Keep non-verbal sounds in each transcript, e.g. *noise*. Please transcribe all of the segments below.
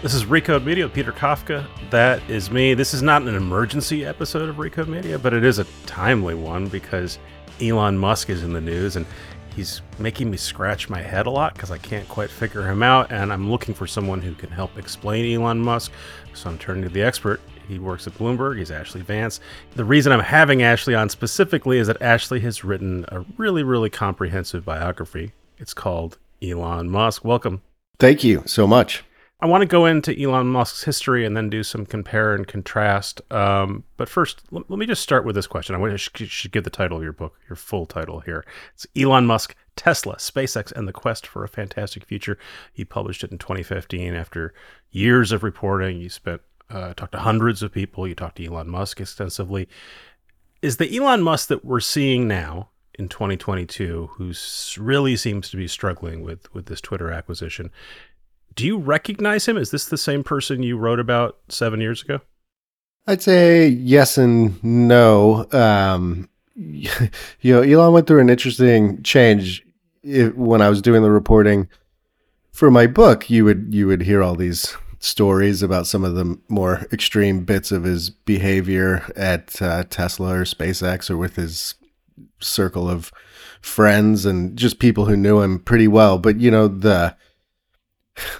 This is Recode Media, Peter Kafka. That is me. This is not an emergency episode of Recode Media, but it is a timely one because Elon Musk is in the news and he's making me scratch my head a lot because I can't quite figure him out. And I'm looking for someone who can help explain Elon Musk. So I'm turning to the expert. He works at Bloomberg. He's Ashlee Vance. The reason I'm having Ashlee on specifically is that Ashlee has written a really, really comprehensive biography. It's called Elon Musk. Welcome. Thank you so much. I want to go into Elon Musk's history and then do some compare and contrast. Um, but first, l- let me just start with this question. I wish you should give the title of your book, your full title here. It's Elon Musk, Tesla, SpaceX, and the Quest for a Fantastic Future. He published it in 2015 after years of reporting. You spent uh, talked to hundreds of people. You talked to Elon Musk extensively. Is the Elon Musk that we're seeing now in 2022, who really seems to be struggling with with this Twitter acquisition? Do you recognize him? Is this the same person you wrote about seven years ago? I'd say yes and no. Um, *laughs* you know, Elon went through an interesting change it, when I was doing the reporting for my book. You would you would hear all these stories about some of the more extreme bits of his behavior at uh, Tesla or SpaceX or with his circle of friends and just people who knew him pretty well. But you know the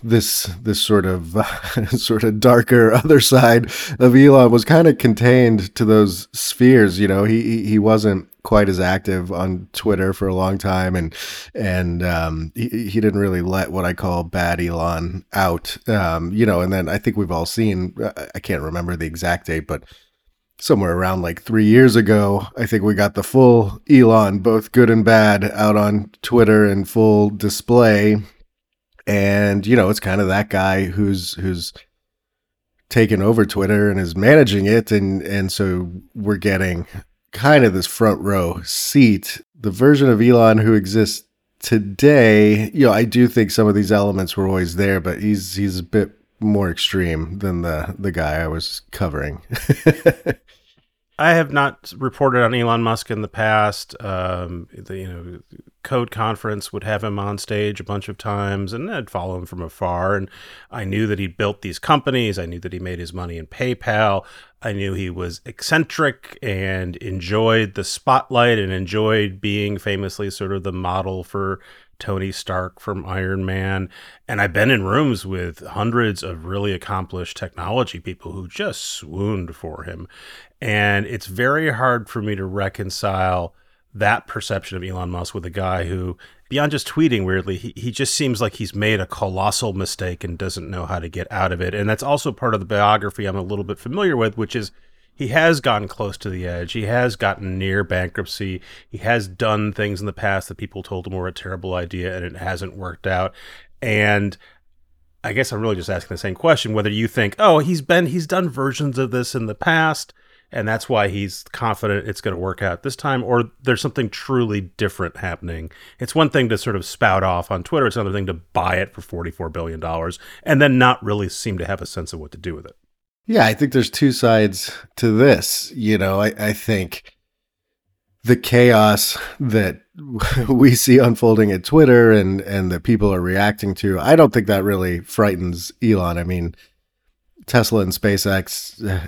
this this sort of *laughs* sort of darker *laughs* other side of Elon was kind of contained to those spheres. You know, he he wasn't quite as active on Twitter for a long time, and and um, he he didn't really let what I call bad Elon out. Um, you know, and then I think we've all seen. I can't remember the exact date, but somewhere around like three years ago, I think we got the full Elon, both good and bad, out on Twitter in full display and you know it's kind of that guy who's who's taken over Twitter and is managing it, and and so we're getting kind of this front row seat. The version of Elon who exists today, you know, I do think some of these elements were always there, but he's he's a bit more extreme than the the guy I was covering. *laughs* I have not reported on Elon Musk in the past. Um, the, you know, Code Conference would have him on stage a bunch of times, and I'd follow him from afar. And I knew that he built these companies. I knew that he made his money in PayPal. I knew he was eccentric and enjoyed the spotlight and enjoyed being famously sort of the model for Tony Stark from Iron Man. And I've been in rooms with hundreds of really accomplished technology people who just swooned for him. And it's very hard for me to reconcile that perception of Elon Musk with a guy who, beyond just tweeting weirdly, he, he just seems like he's made a colossal mistake and doesn't know how to get out of it. And that's also part of the biography I'm a little bit familiar with, which is he has gotten close to the edge. He has gotten near bankruptcy. He has done things in the past that people told him were a terrible idea and it hasn't worked out. And I guess I'm really just asking the same question whether you think, oh, he's been, he's done versions of this in the past and that's why he's confident it's going to work out this time or there's something truly different happening it's one thing to sort of spout off on twitter it's another thing to buy it for 44 billion dollars and then not really seem to have a sense of what to do with it yeah i think there's two sides to this you know i, I think the chaos that *laughs* we see unfolding at twitter and and that people are reacting to i don't think that really frightens elon i mean tesla and spacex uh,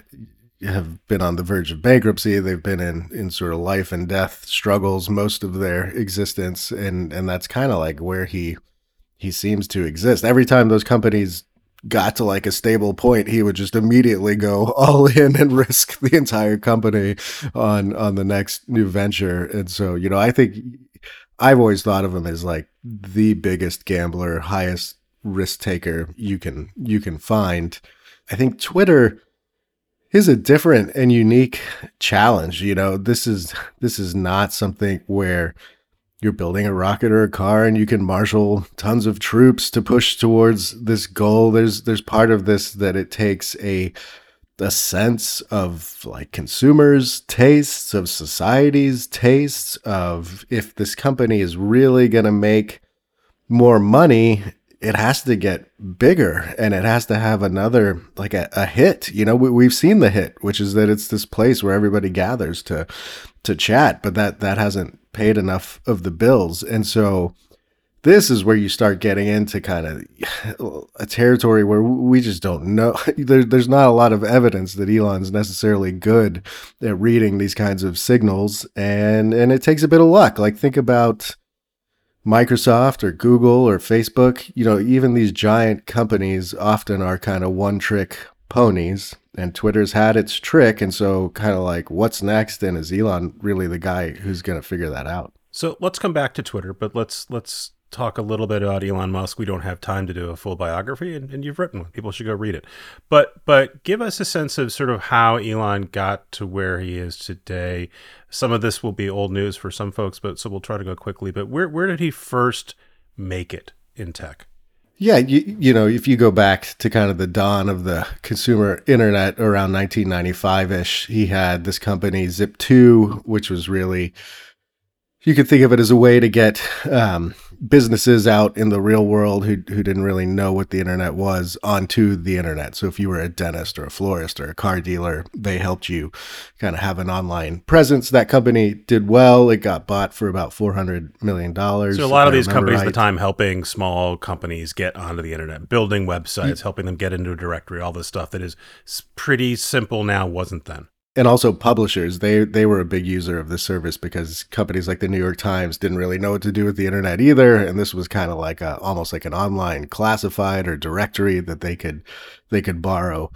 have been on the verge of bankruptcy. They've been in in sort of life and death struggles most of their existence, and and that's kind of like where he he seems to exist. Every time those companies got to like a stable point, he would just immediately go *laughs* all in and risk the entire company on on the next new venture. And so, you know, I think I've always thought of him as like the biggest gambler, highest risk taker you can you can find. I think Twitter is a different and unique challenge. You know, this is this is not something where you're building a rocket or a car and you can marshal tons of troops to push towards this goal. There's there's part of this that it takes a a sense of like consumers tastes of society's tastes of if this company is really going to make more money it has to get bigger and it has to have another like a, a hit. You know we, we've seen the hit which is that it's this place where everybody gathers to to chat but that that hasn't paid enough of the bills and so this is where you start getting into kind of a territory where we just don't know. *laughs* There, there's not a lot of evidence that Elon's necessarily good at reading these kinds of signals, and and it takes a bit of luck. Like think about Microsoft or Google or Facebook, you know, even these giant companies often are kind of one trick ponies. And Twitter's had its trick. And so, kind of like, what's next? And is Elon really the guy who's going to figure that out? So let's come back to Twitter, but let's let's talk a little bit about Elon Musk. We don't have time to do a full biography, and, and, you've written one. People should go read it. But but give us a sense of sort of how Elon got to where he is today. Some of this will be old news for some folks, but so we'll try to go quickly. But where where did he first make it in tech? Yeah, you, you know, if you go back to kind of the dawn of the consumer internet around 1995 ish, he had this company Zip2, which was really you could think of it as a way to get um, businesses out in the real world who who didn't really know what the internet was onto the internet. So if you were a dentist or a florist or a car dealer, they helped you kind of have an online presence. That company did well. It got bought for about four hundred million dollars. So a lot of these companies right. at the time helping small companies get onto the internet, building websites, helping them get into a directory, all this stuff that is pretty simple now wasn't then and also publishers they they were a big user of this service because companies like the New York Times didn't really know what to do with the internet either and this was kind of like a almost like an online classified or directory that they could they could borrow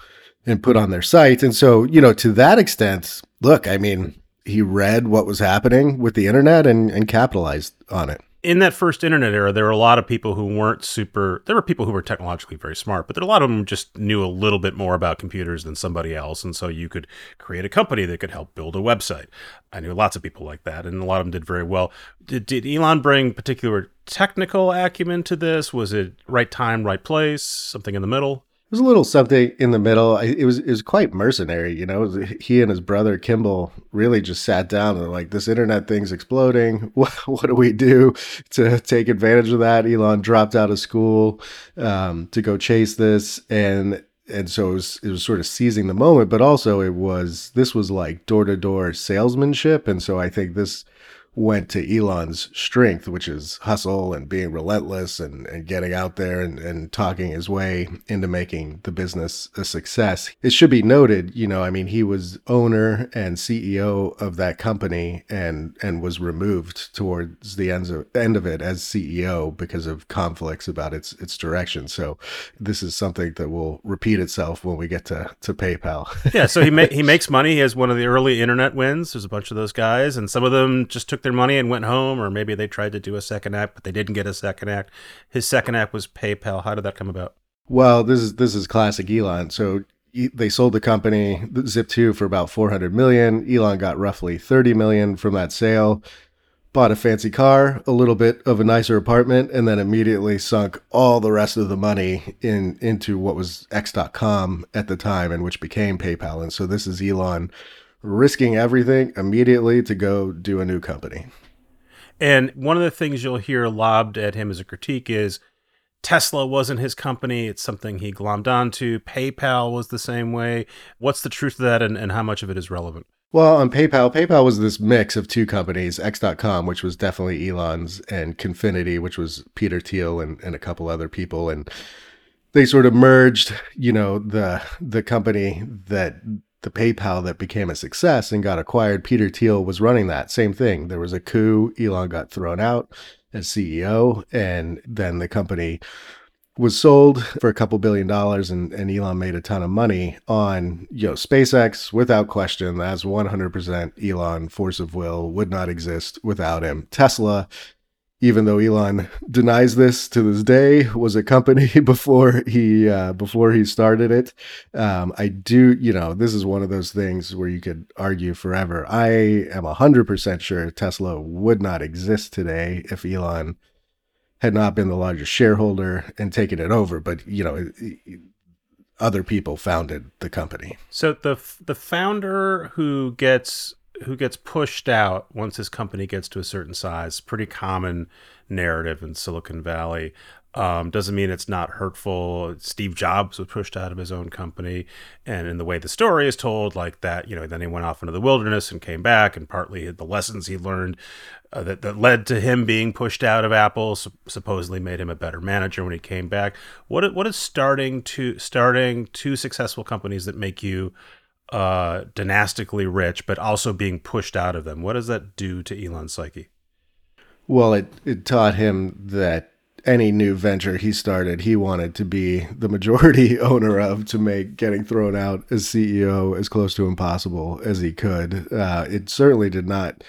and put on their site. And so you know to that extent look i mean he read what was happening with the internet and and capitalized on it in that first internet era, there were a lot of people who weren't super. There were people who were technologically very smart, but there a lot of them just knew a little bit more about computers than somebody else, and so you could create a company that could help build a website. I knew lots of people like that, and a lot of them did very well. Did, did Elon bring particular technical acumen to this? Was it right time, right place, something in the middle? Was a little something in the middle. it was it was quite mercenary, you know. he and his brother Kimball really just sat down and like, this internet thing's exploding. *laughs* What what do we do to take advantage of that? Elon dropped out of school um, to go chase this, and and so it was, it was sort of seizing the moment, but also it was this was like door to door salesmanship, and so I think this went to Elon's strength, which is hustle and being relentless and, and getting out there and, and talking his way into making the business a success. It should be noted, you know, I mean, he was owner and CEO of that company and and was removed towards the ends of, end of it as CEO because of conflicts about its its direction. So this is something that will repeat itself when we get to, to PayPal. yeah, so he ma- he *laughs* makes money. He has one of the early internet wins. There's a bunch of those guys, and some of them just took their money and went home, or maybe they tried to do a second act, but they didn't get a second act. His second act was PayPal. How did that come about? Well, this is this is classic Elon. So they sold the company Zip2 for about 400 million. Elon got roughly 30 million from that sale. Bought a fancy car, a little bit of a nicer apartment, and then immediately sunk all the rest of the money in into what was X.com at the time and which became PayPal. And so this is Elon risking everything immediately to go do a new company. And one of the things you'll hear lobbed at him as a critique is Tesla wasn't his company. It's something he glommed onto. PayPal was the same way. What's the truth of that and, and how much of it is relevant? Well, on PayPal, PayPal was this mix of two companies, X.com, which was definitely Elon's, and Confinity, which was Peter Thiel and, and a couple other people. And they sort of merged, you know, the the company that the PayPal that became a success and got acquired, Peter Thiel was running that. Same thing. There was a coup. Elon got thrown out as CEO, and then the company was sold for a couple billion dollars and, and Elon made a ton of money on you know SpaceX without question that's 100% Elon force of will would not exist without him Tesla even though Elon denies this to this day, was a company *laughs* before he uh, before he started it. Um, I do, you know, this is one of those things where you could argue forever. I am hundred percent sure Tesla would not exist today if Elon had not been the largest shareholder and taken it over. But you know, other people founded the company. So the the founder who gets who gets pushed out once his company gets to a certain size. Pretty common narrative in Silicon Valley. Um, doesn't mean it's not hurtful. Steve Jobs was pushed out of his own company, and in the way the story is told, like that, you know, then he went off into the wilderness and came back, and partly the lessons he learned uh, that that led to him being pushed out of Apple supposedly made him a better manager when he came back. What what is starting to starting two successful companies that make you uh, dynastically rich, but also being pushed out of them. What does that do to Elon's psyche? Well, it, it taught him that any new venture he started, he wanted to be the majority *laughs* owner of to make getting thrown out as CEO as close to impossible as he could. Uh, it certainly did not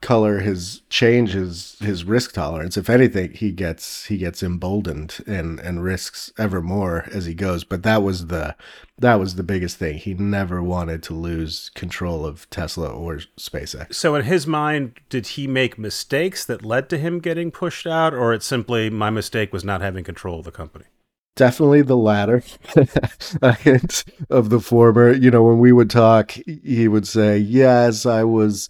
color his change his his risk tolerance. If anything, he gets he gets emboldened and and risks ever more as he goes. But that was the that was the biggest thing. He never wanted to lose control of Tesla or SpaceX. So in his mind, did he make mistakes that led to him getting pushed out, or it's simply my mistake was not having control of the company? Definitely the latter, *laughs* a hint of the former. You know, when we would talk, he would say, "Yes, I was."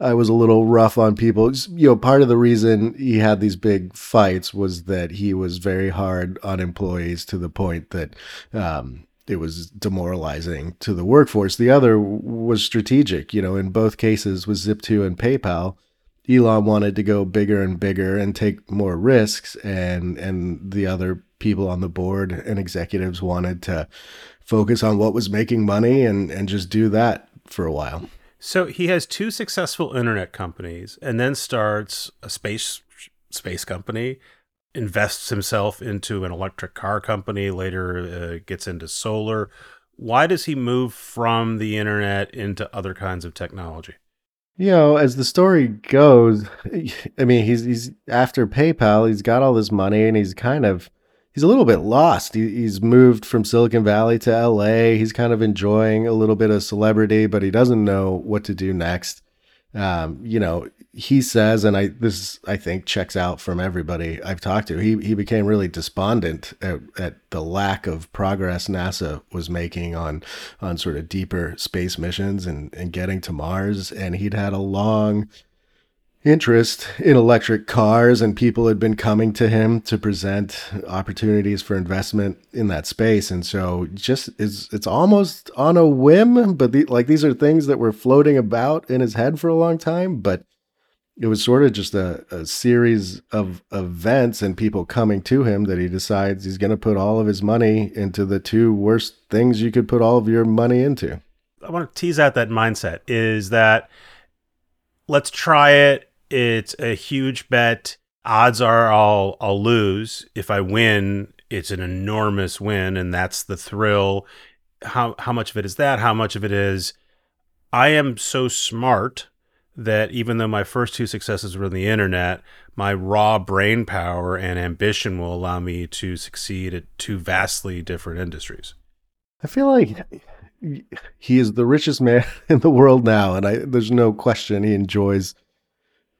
I was a little rough on people. You know, part of the reason he had these big fights was that he was very hard on employees to the point that um, it was demoralizing to the workforce. The other was strategic. You know, in both cases with Zip2 and PayPal, Elon wanted to go bigger and bigger and take more risks, and and the other people on the board and executives wanted to focus on what was making money and and just do that for a while. So he has two successful internet companies and then starts a space space company, invests himself into an electric car company, later uh, gets into solar. Why does he move from the internet into other kinds of technology? You know, as the story goes, I mean, he's he's after PayPal, he's got all this money and he's kind of he's a little bit lost. He, he's moved from Silicon Valley to LA. He's kind of enjoying a little bit of celebrity, but he doesn't know what to do next. Um, you know, he says, and I this I think checks out from everybody I've talked to. He he became really despondent at, at the lack of progress NASA was making on on sort of deeper space missions and and getting to Mars. And he'd had a long interest in electric cars, and people had been coming to him to present opportunities for investment in that space. And so, just it's it's almost on a whim, but the, like these are things that were floating about in his head for a long time, but. It was sort of just a, a series of events and people coming to him that he decides he's going to put all of his money into the two worst things you could put all of your money into. I want to tease out that mindset is that let's try it it's a huge bet. Odds are I'll I'll lose. If I win, it's an enormous win, and that's the thrill. How how much of it is that? How much of it is I am so smart that even though my first two successes were on the internet, my raw brain power and ambition will allow me to succeed at two vastly different industries. I feel like he is the richest man *laughs* in the world now, and I, there's no question he enjoys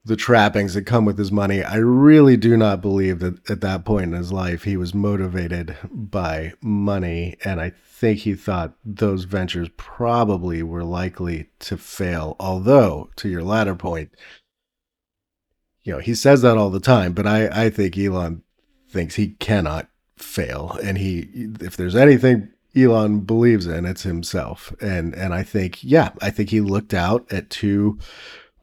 the trappings that come with his money. I really do not believe that at that point in his life he was motivated by money. And I think he thought those ventures probably were likely to fail. Although, to your latter point, you know, he says that all the time, but I, I think Elon thinks he cannot fail. And he, if there's anything Elon believes in, it's himself. And, and I think, yeah, I think he looked out at two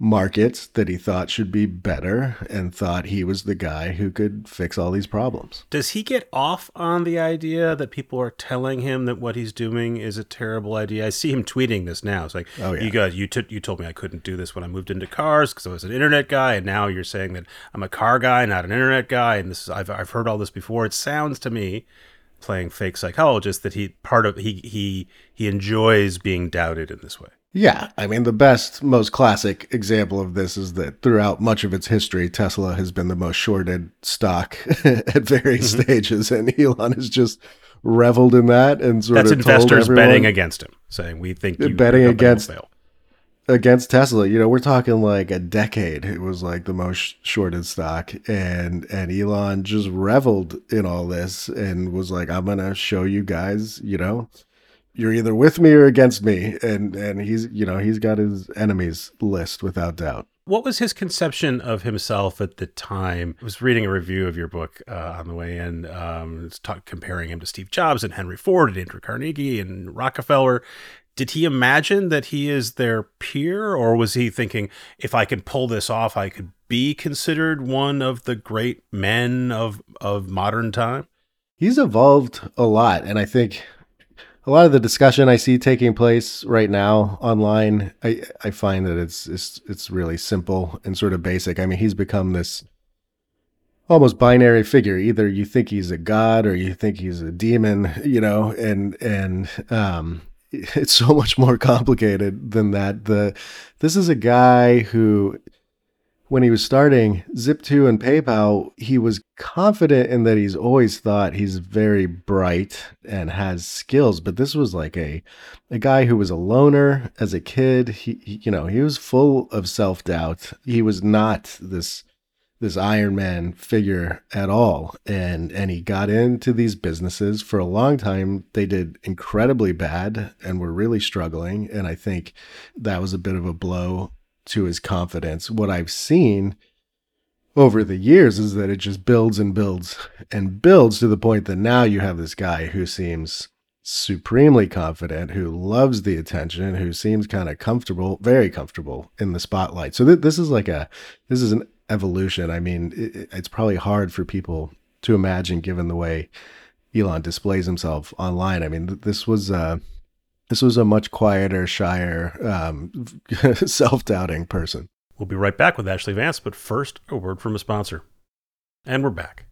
markets that he thought should be better and thought he was the guy who could fix all these problems. Does he get off on the idea that people are telling him that what he's doing is a terrible idea? I see him tweeting this now. It's like, oh, yeah. you guys, you, t- you told me I couldn't do this when I moved into cars because I was an internet guy, and now you're saying that I'm a car guy, not an internet guy, and this is I've I've heard all this before. It sounds to me playing fake psychologist that he part of he he he enjoys being doubted in this way. Yeah, I mean, the best, most classic example of this is that throughout much of its history, Tesla has been the most shorted stock *laughs* at various mm-hmm. stages, and Elon has just reveled in that and sort That's of investors everyone, betting against him, saying we think you, betting against against Tesla. You know, we're talking like a decade. It was like the most shorted stock, and and Elon just reveled in all this and was like, "I'm gonna show you guys, you know." You're either with me or against me. And and he's you know he's got his enemies list without doubt. What was his conception of himself at the time? I was reading a review of your book uh, on the way in um, it's talk, comparing him to steve jobs and henry ford and andrew carnegie and rockefeller. Did he imagine that he is their peer or was he thinking if i could pull this off i could be considered one of the great men of of modern time? He's evolved a lot and i think a lot of the discussion I see taking place right now online, I, I find that it's, it's it's really simple and sort of basic. I mean, he's become this almost binary figure. Either you think he's a god or you think he's a demon, you know, and and um, *laughs* it's so much more complicated than that. The this is a guy who when he was starting Zip2 and PayPal, he was confident in that he's always thought he's very bright and has skills. But this was like a a guy who was a loner as a kid. He, he you know, he was full of self doubt. He was not this this Iron Man figure at all. And and he got into these businesses for a long time. They did incredibly bad and were really struggling. And I think that was a bit of a blow to his confidence. What I've seen over the years is that it just builds and builds and builds to the point that now you have this guy who seems supremely confident, who loves the attention, who seems kind of comfortable, very comfortable in the spotlight. So th- this is like a this is an evolution. I mean, it, it's probably hard for people to imagine given the way Elon displays himself online. I mean, th- this was uh this was a much quieter, shyer, um, *laughs* self doubting person. We'll be right back with Ashlee Vance, but first, a word from a sponsor. And we're back.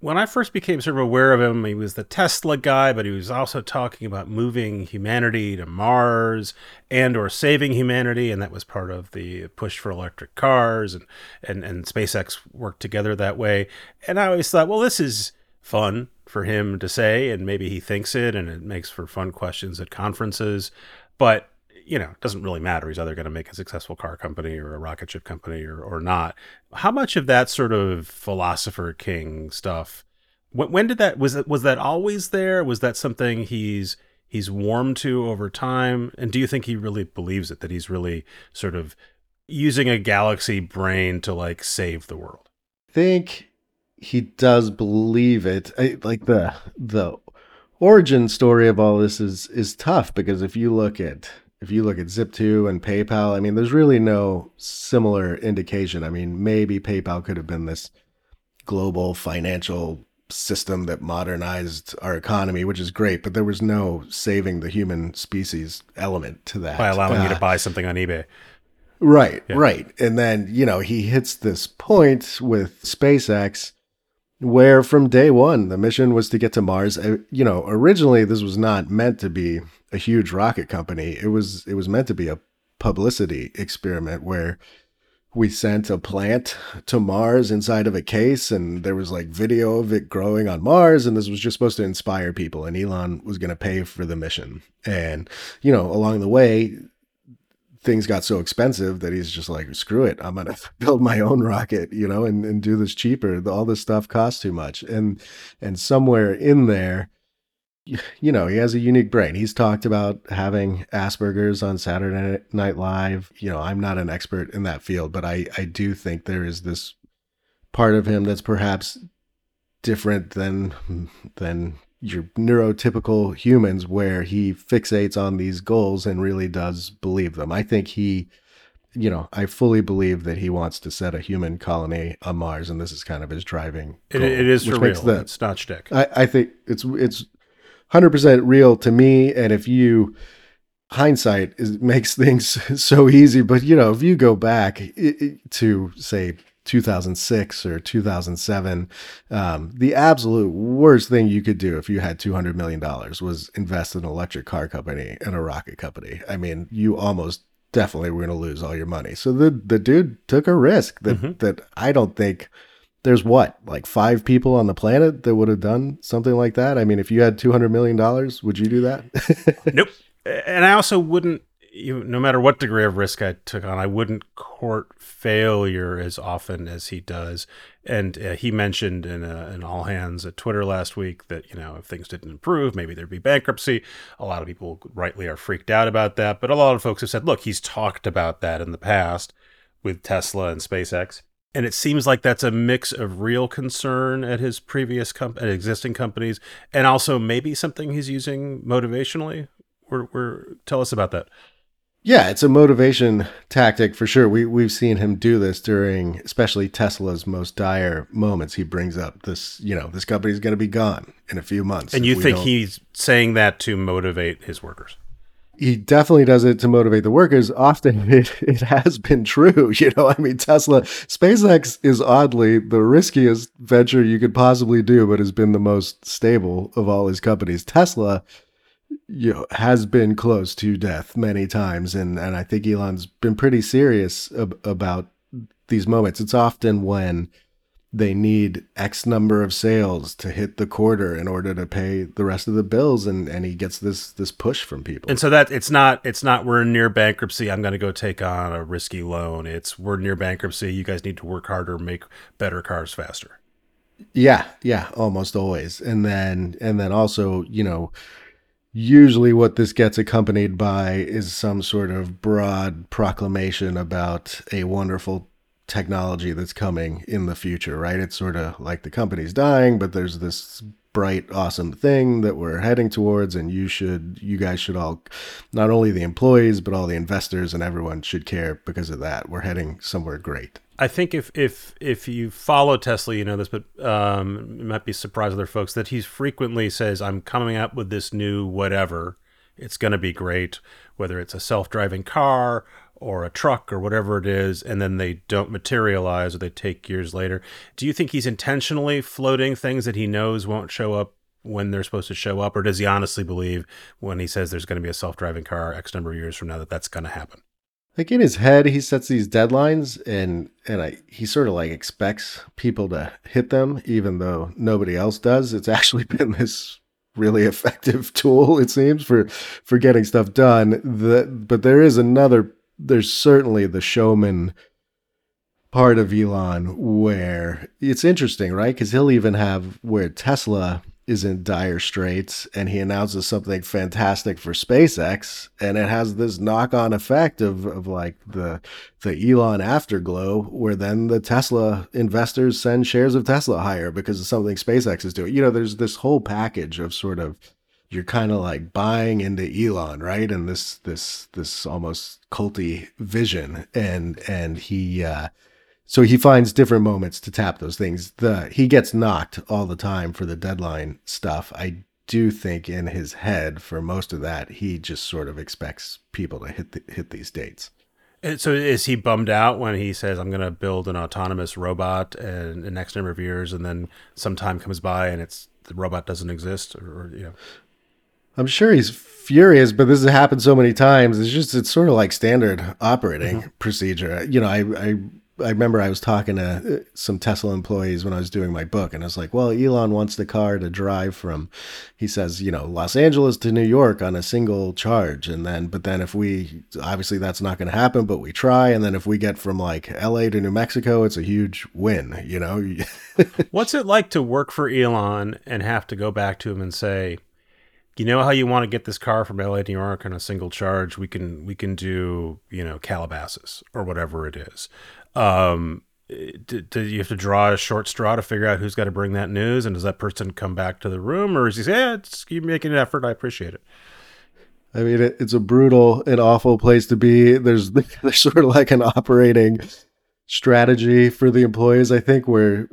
When I first became sort of aware of him, he was the Tesla guy, but he was also talking about moving humanity to Mars and or saving humanity, and that was part of the push for electric cars and and, and SpaceX worked together that way. And I always thought, well, this is fun for him to say, and maybe he thinks it, and it makes for fun questions at conferences. But you know, it doesn't really matter. He's either going to make a successful car company or a rocket ship company or, or not. How much of that sort of philosopher king stuff? When, when did that was that was that always there? Was that something he's he's warmed to over time? And do you think he really believes it? That he's really sort of using a galaxy brain to like save the world? Think he does believe it. I, like the the origin story of all this is is tough because if you look at if you look at Zip2 and PayPal, I mean, there's really no similar indication. I mean, maybe PayPal could have been this global financial system that modernized our economy, which is great, but there was no saving the human species element to that. By allowing uh, you to uh, buy something on eBay. Right, yeah. right. And then, you know, he hits this point with SpaceX where from day one the mission was to get to Mars. Uh, you know, originally this was not meant to be a huge rocket company. It was it was meant to be a publicity experiment where we sent a plant to Mars inside of a case and there was like video of it growing on Mars and this was just supposed to inspire people and Elon was going to pay for the mission. And you know, along the way things got so expensive that he's just like, screw it, I'm gonna *laughs* build my own rocket, you know, and, and do this cheaper. All this stuff costs too much. And and somewhere in there, you know, he has a unique brain. He's talked about having Asperger's on Saturday Night Live. You know, I'm not an expert in that field, but I, I do think there is this part of him that's perhaps different than than your neurotypical humans where he fixates on these goals and really does believe them. I think he, you know, I fully believe that he wants to set a human colony on Mars, and this is kind of his driving. Goal, it, it is for real. The, it's not shtick. I, I think it's it's hundred percent real to me. And if you hindsight is, *laughs* makes things *laughs* so easy, but you know, if you go back to say 2006 or 2007. Um, the absolute worst thing you could do if you had $200 million was invest in an electric car company and a rocket company. I mean, you almost definitely were going to lose all your money. So the, the dude took a risk that, mm-hmm. that I don't think there's what, like five people on the planet that would have done something like that. I mean, if you had $200 million, would you do that? *laughs* nope. And I also wouldn't no matter what degree of risk I took on, I wouldn't court failure as often as he does. And uh, he mentioned in, a, in all hands at Twitter last week that you know if things didn't improve, maybe there'd be bankruptcy. A lot of people rightly are freaked out about that, but a lot of folks have said, look, he's talked about that in the past with Tesla and SpaceX. And it seems like that's a mix of real concern at his previous com- at existing companies, and also maybe something he's using motivationally. We're, we're tell us about that. Yeah, it's a motivation tactic for sure. We we've seen him do this during especially Tesla's most dire moments. He brings up this, you know, this company's going to be gone in a few months. And you think he's saying that to motivate his workers? He definitely does it to motivate the workers. Often *laughs* it, it has been true. *laughs* You know, I mean, Tesla, SpaceX is oddly the riskiest venture you could possibly do, but has been the most stable of all his companies. Tesla you know, has been close to death many times, and and I think Elon's been pretty serious ab- about these moments. It's often when they need X number of sales to hit the quarter in order to pay the rest of the bills, and and he gets this this push from people. And so that it's not it's not we're near bankruptcy. I'm going to go take on a risky loan. It's we're near bankruptcy. You guys need to work harder, make better cars faster. Yeah, yeah, almost always. And then and then also, you know usually what this gets accompanied by is some sort of broad proclamation about a wonderful technology that's coming in the future, right? It's sort of like the company's dying, but there's this bright, awesome thing that we're heading towards, and you should, you guys should all, not only the employees, but all the investors and everyone should care because of that. We're heading somewhere great. I think if if if you follow Tesla, you know this, but um, it might be surprise other folks that he frequently says, "I'm coming up with this new whatever. It's going to be great, whether it's a self-driving car or a truck or whatever it is, and then they don't materialize or they take years later. Do you think he's intentionally floating things that he knows won't show up when they're supposed to show up, or does he honestly believe when he says there's going to be a self-driving car X number of years from now that that's going to happen? Like in his head he sets these deadlines and and I, he sort of like expects people to hit them even though nobody else does. It's actually *laughs* been this really effective tool it seems for for getting stuff done. The, but there is another there's certainly the showman part of Elon where it's interesting right? Because he'll even have where Tesla is in dire straits and he announces something fantastic for SpaceX and it has this knock-on effect of, of like the the Elon afterglow where then the Tesla investors send shares of Tesla higher because of something SpaceX is doing. You know, there's this whole package of sort of you're kind of like buying into Elon, right? And this this this almost culty vision and and he uh so he finds different moments to tap those things. The he gets knocked all the time for the deadline stuff. I do think in his head for most of that he just sort of expects people to hit the, hit these dates. And so is he bummed out when he says I'm going to build an autonomous robot in the next number of years and then some time comes by and it's the robot doesn't exist or, or you know I'm sure he's furious, but this has happened so many times. It's just it's sort of like standard operating mm-hmm. procedure. You know, I I I remember I was talking to uh, some Tesla employees when I was doing my book, and I was like, "Well, Elon wants the car to drive from," he says, "you know, Los Angeles to New York on a single charge, and then, but then if we, obviously that's not going to happen, but we try, and then if we get from like L.A. to New Mexico, it's a huge win, you know." *laughs* What's it like to work for Elon and have to go back to him and say, you know how you want to get this car from LA to New York on a single charge? We can we can do you know Calabasas or whatever it is. Um, do, do, you have to draw a short straw to figure out who's got to bring that news? And does that person come back to the room, or is he say, "Yeah, it's, you making an effort. I appreciate it." I mean, it, it's a brutal and awful place to be. There's *laughs* there's sort of like an operating strategy for the employees, I think, where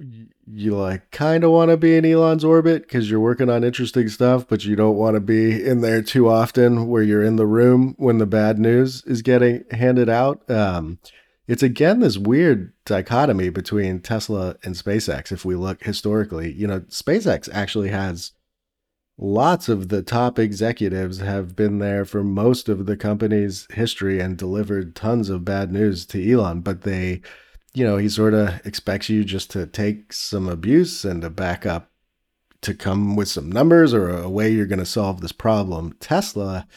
you like kind of want to be in Elon's orbit because you're working on interesting stuff, but you don't want to be in there too often where you're in the room when the bad news is getting handed out. Um, it's again this weird dichotomy between Tesla and SpaceX. If we look historically, you know, SpaceX actually has lots of the top executives have been there for most of the company's history and delivered tons of bad news to Elon, but they, you know, he sort of expects you just to take some abuse and to back up to come with some numbers or a way you're going to solve this problem. Tesla,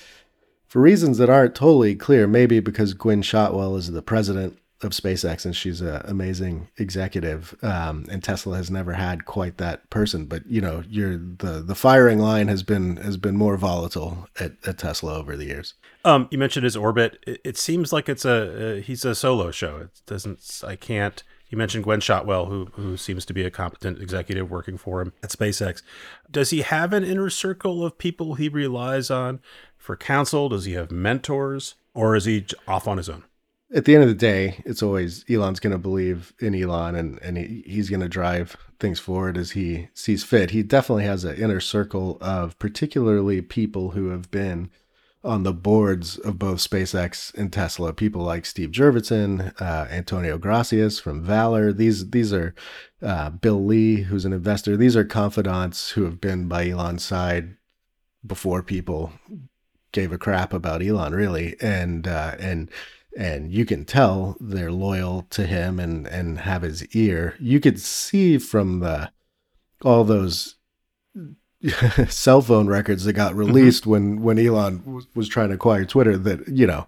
for reasons that aren't totally clear, maybe because Gwynne Shotwell is the president of SpaceX and she's an amazing executive, um, and Tesla has never had quite that person. But you know, you're the the firing line has been has been more volatile at, at Tesla over the years. Um, you mentioned his orbit. It, it seems like it's a uh, he's a solo show. It doesn't. I can't you mentioned Gwynne Shotwell, who who seems to be a competent executive working for him at SpaceX. Does he have an inner circle of people he relies on for counsel? Does he have mentors, or is he off on his own? At the end of the day, it's always Elon's going to believe in Elon, and and he, he's going to drive things forward as he sees fit. He definitely has an inner circle of particularly people who have been on the boards of both SpaceX and Tesla. People like Steve Jurvetson, uh, Antonio Gracias from Valor. These these are uh, Bill Lee, who's an investor. These are confidants who have been by Elon's side before people gave a crap about Elon, really, and uh, and and you can tell they're loyal to him and and have his ear. You could see from the all those *laughs* cell phone records that got mm-hmm. released mm-hmm. when when Elon was, was trying to acquire Twitter that you know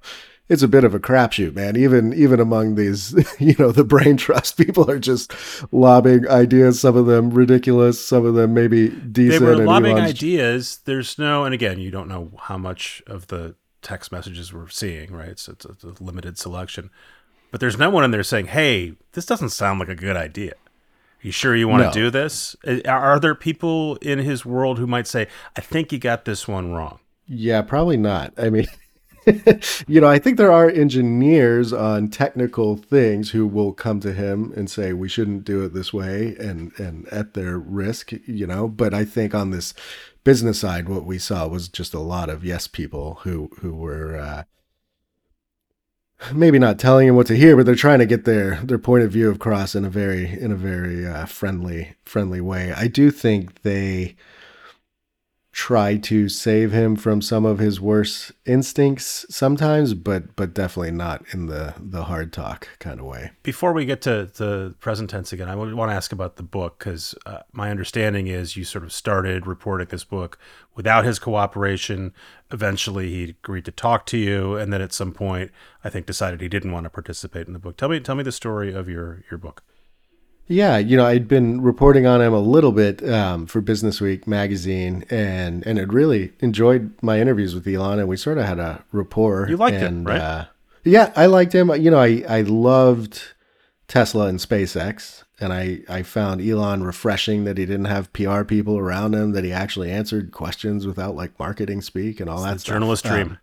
it's a bit of a crapshoot, man. Even even among these, *laughs* you know, the brain trust *laughs* people are just lobbing ideas. Some of them ridiculous, some of them maybe decent. They were lobbing Elon's... ideas. There's no, and again, you don't know how much of the text messages we're seeing, right? So it's a, it's a limited selection, but there's no one in there saying, "Hey, this doesn't sound like a good idea." You sure you want no. to do this? Are there people in his world who might say, I think you got this one wrong? Yeah, probably not. I mean, *laughs* *laughs* you know, I think there are engineers on technical things who will come to him and say we shouldn't do it this way and and at their risk, you know, but I think on this business side what we saw was just a lot of yes people who who were uh, maybe not telling him what to hear, but they're trying to get their their point of view across in a very in a very uh, friendly friendly way. I do think they try to save him from some of his worst instincts sometimes, but but definitely not in the the hard talk kind of way. Before we get to the present tense again, I want to ask about the book because uh, my understanding is you sort of started reporting this book without his cooperation. Eventually, he agreed to talk to you, and then at some point, I think decided he didn't want to participate in the book. Tell me, tell me the story of your your book. Yeah, you know, I'd been reporting on him a little bit um, for Business Week magazine, and and had really enjoyed my interviews with Elon, and we sort of had a rapport. You liked and, him, right? Uh, yeah, I liked him. You know, I I loved Tesla and SpaceX, and I I found Elon refreshing that he didn't have PR people around him, that he actually answered questions without like marketing speak and all it's that. Stuff. Journalist dream. Um,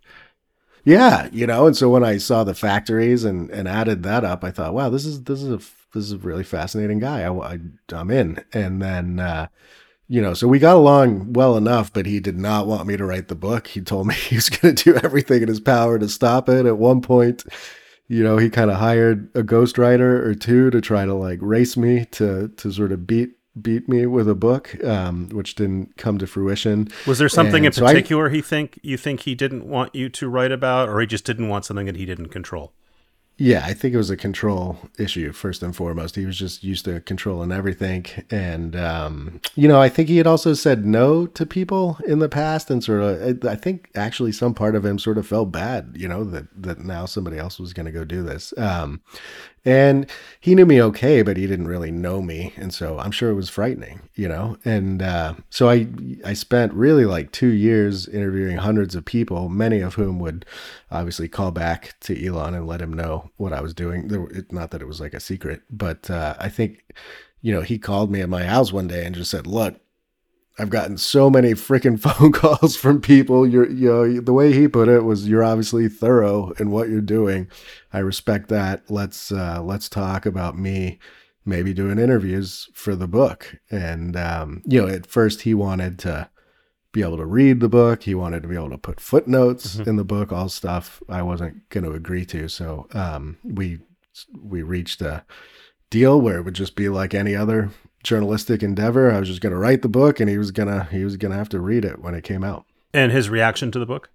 yeah, you know, and so when I saw the factories and and added that up, I thought, wow, this is this is a this is a really fascinating guy. I, I am in. And then, uh, you know, so we got along well enough, but he did not want me to write the book. He told me *laughs* he was going to do everything in his power to stop it. At one point, you know, he kind of hired a ghostwriter or two to try to like race me to to sort of beat beat me with a book, um, which didn't come to fruition. Was there something and in so particular I, he think you think he didn't want you to write about, or he just didn't want something that he didn't control? Yeah, I think it was a control issue first and foremost. He was just used to controlling everything, and um, you know, I think he had also said no to people in the past, and sort of, I think actually some part of him sort of felt bad, you know, that that now somebody else was going to go do this. Um, and he knew me okay, but he didn't really know me, and so I'm sure it was frightening, you know. And uh, so I I spent really like two years interviewing hundreds of people, many of whom would obviously call back to Elon and let him know what I was doing. There, it, not that it was like a secret, but uh, I think you know he called me at my house one day and just said, "Look, I've gotten so many freaking *laughs* phone calls from people. You're, you know, the way he put it was, you're obviously thorough in what you're doing. I respect that. Let's, uh, let's talk about me maybe doing interviews for the book. And, um, you know, at first he wanted to be able to read the book. He wanted to be able to put footnotes mm-hmm. in the book, all stuff I wasn't going to agree to. So, um, we we reached a deal where it would just be like any other journalistic endeavor. I was just going to write the book, and he was gonna he was gonna have to read it when it came out. And his reaction to the book?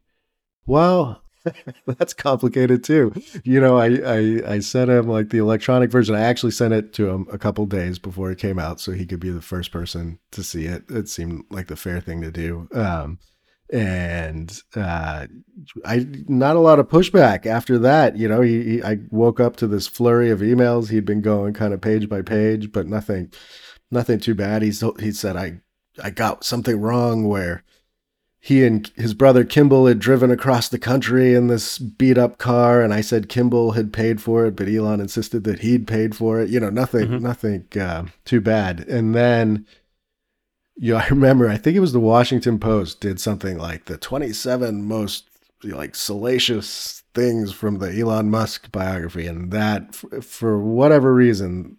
Well, *laughs* that's complicated too. You know, I, I I sent him like the electronic version. I actually sent it to him a couple days before it came out, so he could be the first person to see it. It seemed like the fair thing to do. Um, and uh, I not a lot of pushback after that. You know, he, he, I woke up to this flurry of emails. He'd been going kind of page by page, but nothing, nothing too bad. He's he said I I got something wrong where he and his brother Kimball had driven across the country in this beat up car, and I said Kimball had paid for it, but Elon insisted that he'd paid for it. You know, nothing, mm-hmm. nothing uh, too bad. And then you know, *laughs* I remember, I think it was the Washington Post did something like the 27 most like salacious things from the Elon Musk biography. And that, for whatever reason,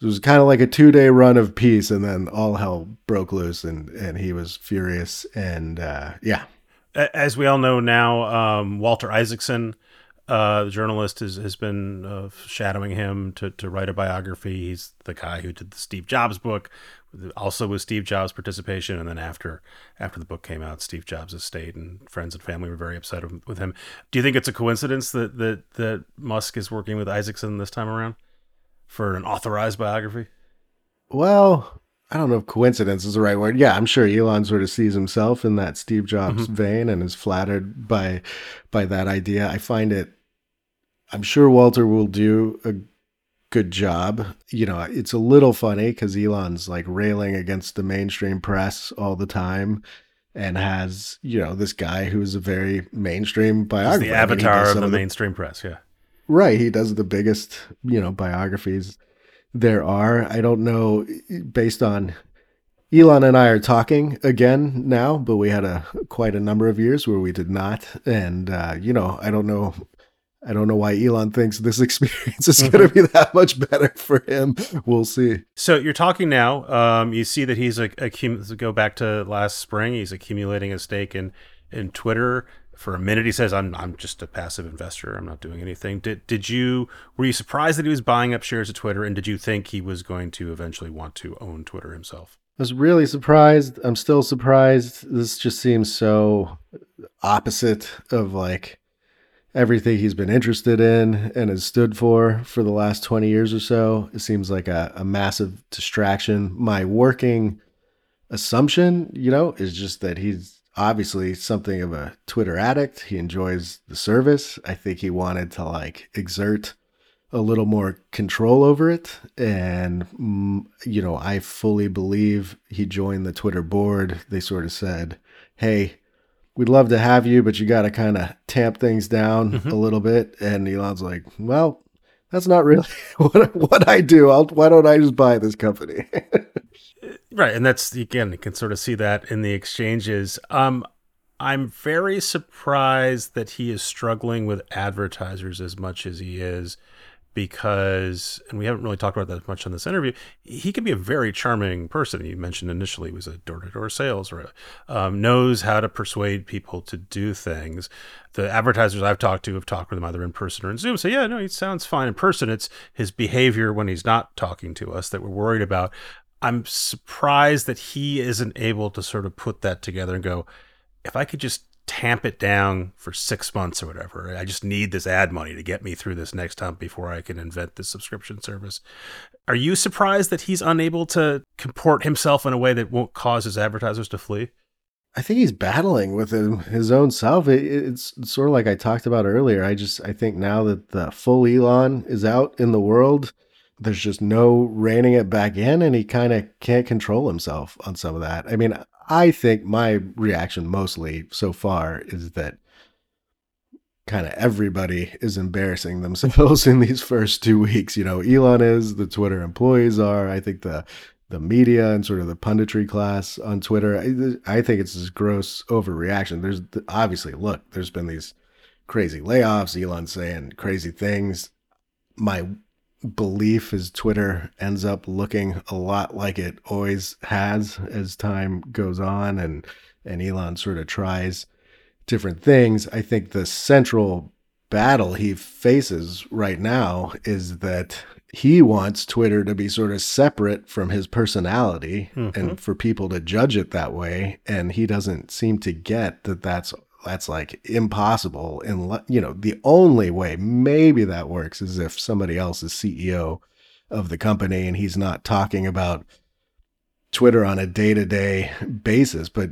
it was kind of like a two day run of peace. And then all hell broke loose and, and he was furious. And uh, yeah. As we all know now, um, Walter Isaacson, uh, the journalist, has, has been uh, shadowing him to, to write a biography. He's the guy who did the Steve Jobs book, also with Steve Jobs' participation, and then after after the book came out, Steve Jobs' estate and friends and family were very upset with him. Do you think it's a coincidence that that that Musk is working with Isaacson this time around for an authorized biography? Well, I don't know if coincidence is the right word. Yeah, I'm sure Elon sort of sees himself in that Steve Jobs mm-hmm. vein and is flattered by by that idea. I find it I'm sure Walter will do a good job. You know, it's a little funny because Elon's like railing against the mainstream press all the time and has, you know, this guy who's a very mainstream biographer. He's the avatar I mean, of the, of the mainstream press, yeah. Right. He does the biggest, you know, biographies there are. I don't know, based on Elon and I are talking again now, but we had a quite a number of years where we did not. And, uh, you know, I don't know I don't know why Elon thinks this *laughs* experience is mm-hmm. going to be that much better for him. We'll see. So you're talking now. Um, you see that he's a, a go back to last spring. He's accumulating a stake in in Twitter. For a minute, he says, "I'm I'm just a passive investor. I'm not doing anything." Did did you were you surprised that he was buying up shares of Twitter, and did you think he was going to eventually want to own Twitter himself? I was really surprised. I'm still surprised. This just seems so opposite of like everything he's been interested in and has stood for for the last 20 years or so. It seems like a, a massive distraction. My working assumption, you know, is just that he's obviously something of a Twitter addict. He enjoys the service. I think he wanted to like exert a little more control over it. And, mm, you know, I fully believe he joined the Twitter board. They sort of said, hey, we'd love to have you, but you got to kind of tamp things down mm-hmm. a little bit. And Elon's like, well, that's not really *laughs* what, what I do. I'll, why don't I just buy this company? *laughs* right. And that's, again, you can sort of see that in the exchanges. Um, I'm very surprised that he is struggling with advertisers as much as he is because, and we haven't really talked about that much on this interview, he can be a very charming person. You mentioned initially he was a door to door sales or um, knows how to persuade people to do things. The advertisers I've talked to have talked with him either in person or in Zoom. Say, yeah, no, he sounds fine in person. It's his behavior when he's not talking to us that we're worried about. I'm surprised that he isn't able to sort of put that together and go, if I could just tamp it down for six months or whatever. I just need this ad money to get me through this next hump before I can invent this subscription service. Are you surprised that he's unable to comport himself in a way that won't cause his advertisers to flee? I think he's battling with his own self. it's sort of like I talked about earlier. I just I think now that the full Elon is out in the world, there's just no reining it back in, and he kind of can't control himself on some of that. I mean, I think my reaction mostly so far is that kind of everybody is embarrassing themselves *laughs* in these first two weeks. You know, Elon is, the Twitter employees are. I think the the media and sort of the punditry class on Twitter. I, I think it's this gross overreaction. There's obviously look, there's been these crazy layoffs. Elon saying crazy things. My belief is Twitter ends up looking a lot like it always has as time goes on and and Elon sort of tries different things. I think the central battle he faces right now is that he wants Twitter to be sort of separate from his personality Mhm. and for people to judge it that way and he doesn't seem to get that that's that's like impossible and you know the only way maybe that works is if somebody else is CEO of the company and he's not talking about Twitter on a day-to-day basis but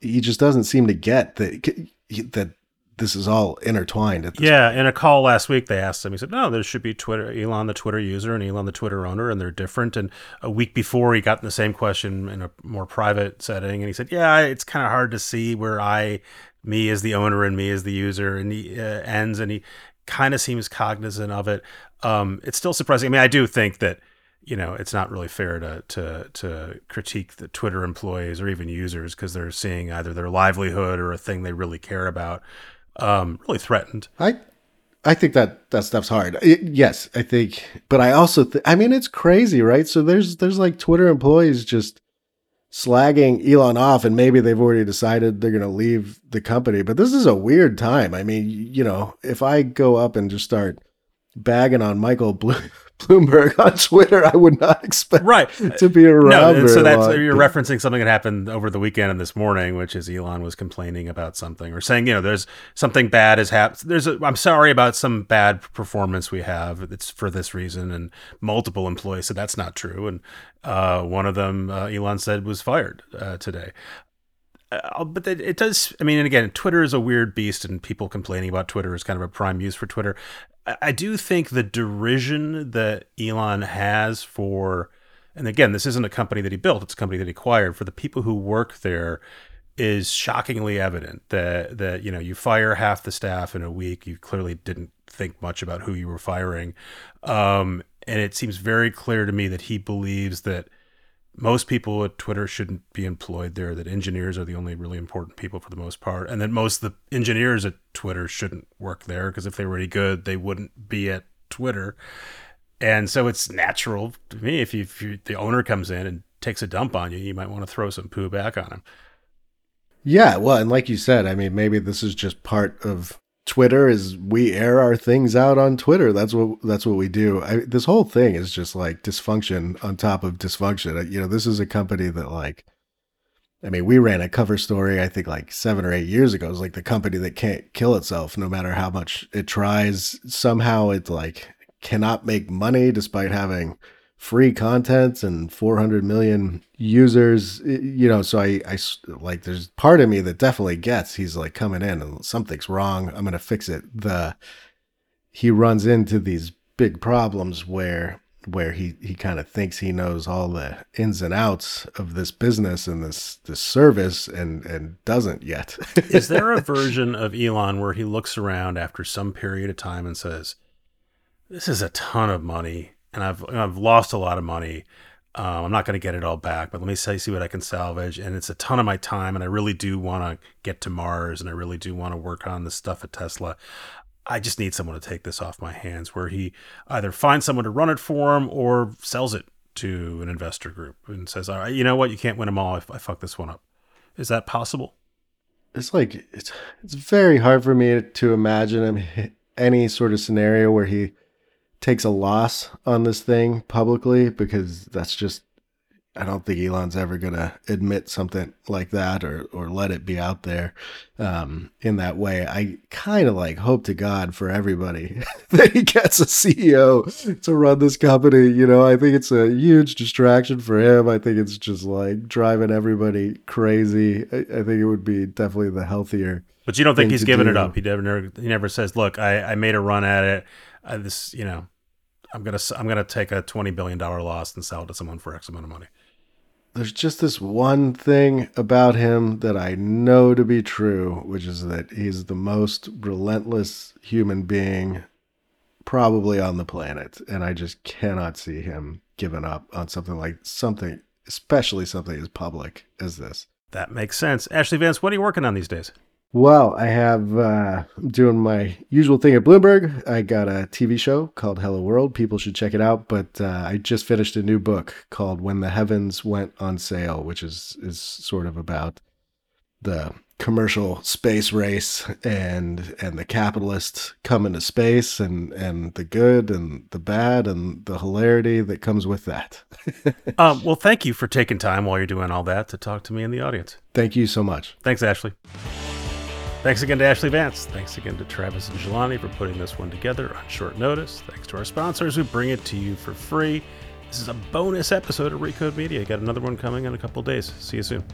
he just doesn't seem to get that that this is all intertwined Yeah, in a call last week, they asked him. He said, "No, there should be Twitter, Elon, the Twitter user, and Elon, the Twitter owner, and they're different." And a week before, he got the same question in a more private setting, and he said, "Yeah, it's kind of hard to see where I, me as the owner, and me as the user, and he uh, ends." And he kind of seems cognizant of it. Um, it's still surprising. I mean, I do think that you know it's not really fair to to to critique the Twitter employees or even users because they're seeing either their livelihood or a thing they really care about um, really threatened. I I think that that stuff's hard. I- yes, I think, but I also th- I mean it's crazy, right? So there's there's like Twitter employees just slagging Elon off and maybe they've already decided they're going to leave the company, but this is a weird time. I mean, you know, if I go up and just start bagging on Michael Blo- *laughs* Bloomberg on Twitter, I would not expect Right. to be around. No, so that's long. you're referencing something that happened over the weekend and this morning, which is Elon was complaining about something or saying, you know, there's something bad has happened. There's a, I'm sorry about some bad performance we have. It's for this reason, and multiple employees said that's not true, and uh, one of them, uh, Elon said, was fired uh, today. Uh, but it, does. I mean, and again, Twitter is a weird beast, and people complaining about Twitter is kind of a prime use for Twitter. I, I do think the derision that Elon has for, and again, this isn't a company that he built; it's a company that he acquired. For the people who work there, is shockingly evident. That that you know, you fire half the staff in a week. You clearly didn't think much about who you were firing, um, and it seems very clear to me that he believes that most people at Twitter shouldn't be employed there, that engineers are the only really important people for the most part, and that most of the engineers at Twitter shouldn't work there because if they were any good, they wouldn't be at Twitter. And so it's natural to me if, you, if you, the owner comes in and takes a dump on you, you might want to throw some poo back on him. Yeah, well, and like you said, I mean, maybe this is just part of Twitter is we air our things out on Twitter. That's what that's what we do. I, this whole thing is just like dysfunction on top of dysfunction. Uh, You know, this is a company that like I mean, we ran a cover story I think like 7 or 8 years ago. It's like the company that can't kill itself no matter how much it tries. Somehow it like cannot make money despite having free content and 400 million users you know so I, I like there's part of me that definitely gets he's like coming in and something's wrong i'm gonna fix it. The he runs into these big problems where where he he kind of thinks he knows all the ins and outs of this business and this this service and and doesn't yet. *laughs* Is there a version of Elon where he looks around after some period of time and says, "This is a ton of money, and I've I've lost a lot of money. Um, I'm not going to get it all back, but let me say, see what I can salvage. And it's a ton of my time, and I really do want to get to Mars, and I really do want to work on the stuff at Tesla. I just need someone to take this off my hands." Where he either finds someone to run it for him or sells it to an investor group and says, "All right, you know what? You can't win them all if I fuck this one up." Is that possible? it's like it's it's very hard for me to imagine any sort of scenario where he takes a loss on this thing publicly because that's just I don't think Elon's ever gonna admit something like that or or let it be out there um, in that way. I kind of like hope to God for everybody *laughs* that he gets a CEO to run this company. You know, I think it's a huge distraction for him. I think it's just like driving everybody crazy. I, I think it would be definitely the healthier. But you don't think he's giving given it up? He never, he never says, "Look, I, I made a run at it. I, this, you know, I'm gonna, I'm gonna take a twenty billion dollar loss and sell it to someone for X amount of money." There's just this one thing about him that I know to be true, which is that he's the most relentless human being probably on the planet. And I just cannot see him giving up on something like something, especially something as public as this. That makes sense. Ashlee Vance, what are you working on these days? Well, I have uh, doing my usual thing at Bloomberg. I got a TV show called Hello World. People should check it out. But uh, I just finished a new book called When the Heavens Went on Sale, which is is sort of about the commercial space race and and the capitalists come into space and and the good and the bad and the hilarity that comes with that. *laughs* um, well, thank you for taking time while you're doing all that to talk to me in the audience. Thank you so much. Thanks, Ashlee. Thanks again to Ashlee Vance. Thanks again to Travis and Jelani for putting this one together on short notice. Thanks to our sponsors who bring it to you for free. This is a bonus episode of Recode Media. Got another one coming in a couple days. See you soon.